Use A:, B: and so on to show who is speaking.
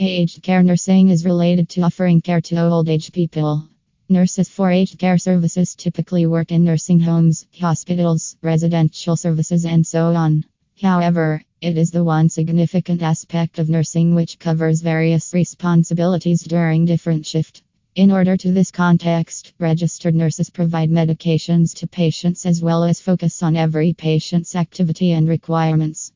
A: Aged care nursing is related to offering care to old age people. Nurses for aged care services typically work in nursing homes, hospitals, residential services, and so on. However, it is the one significant aspect of nursing which covers various responsibilities during different shift. In order to this context, registered nurses provide medications to patients as well as focus on every patient's activity and requirements.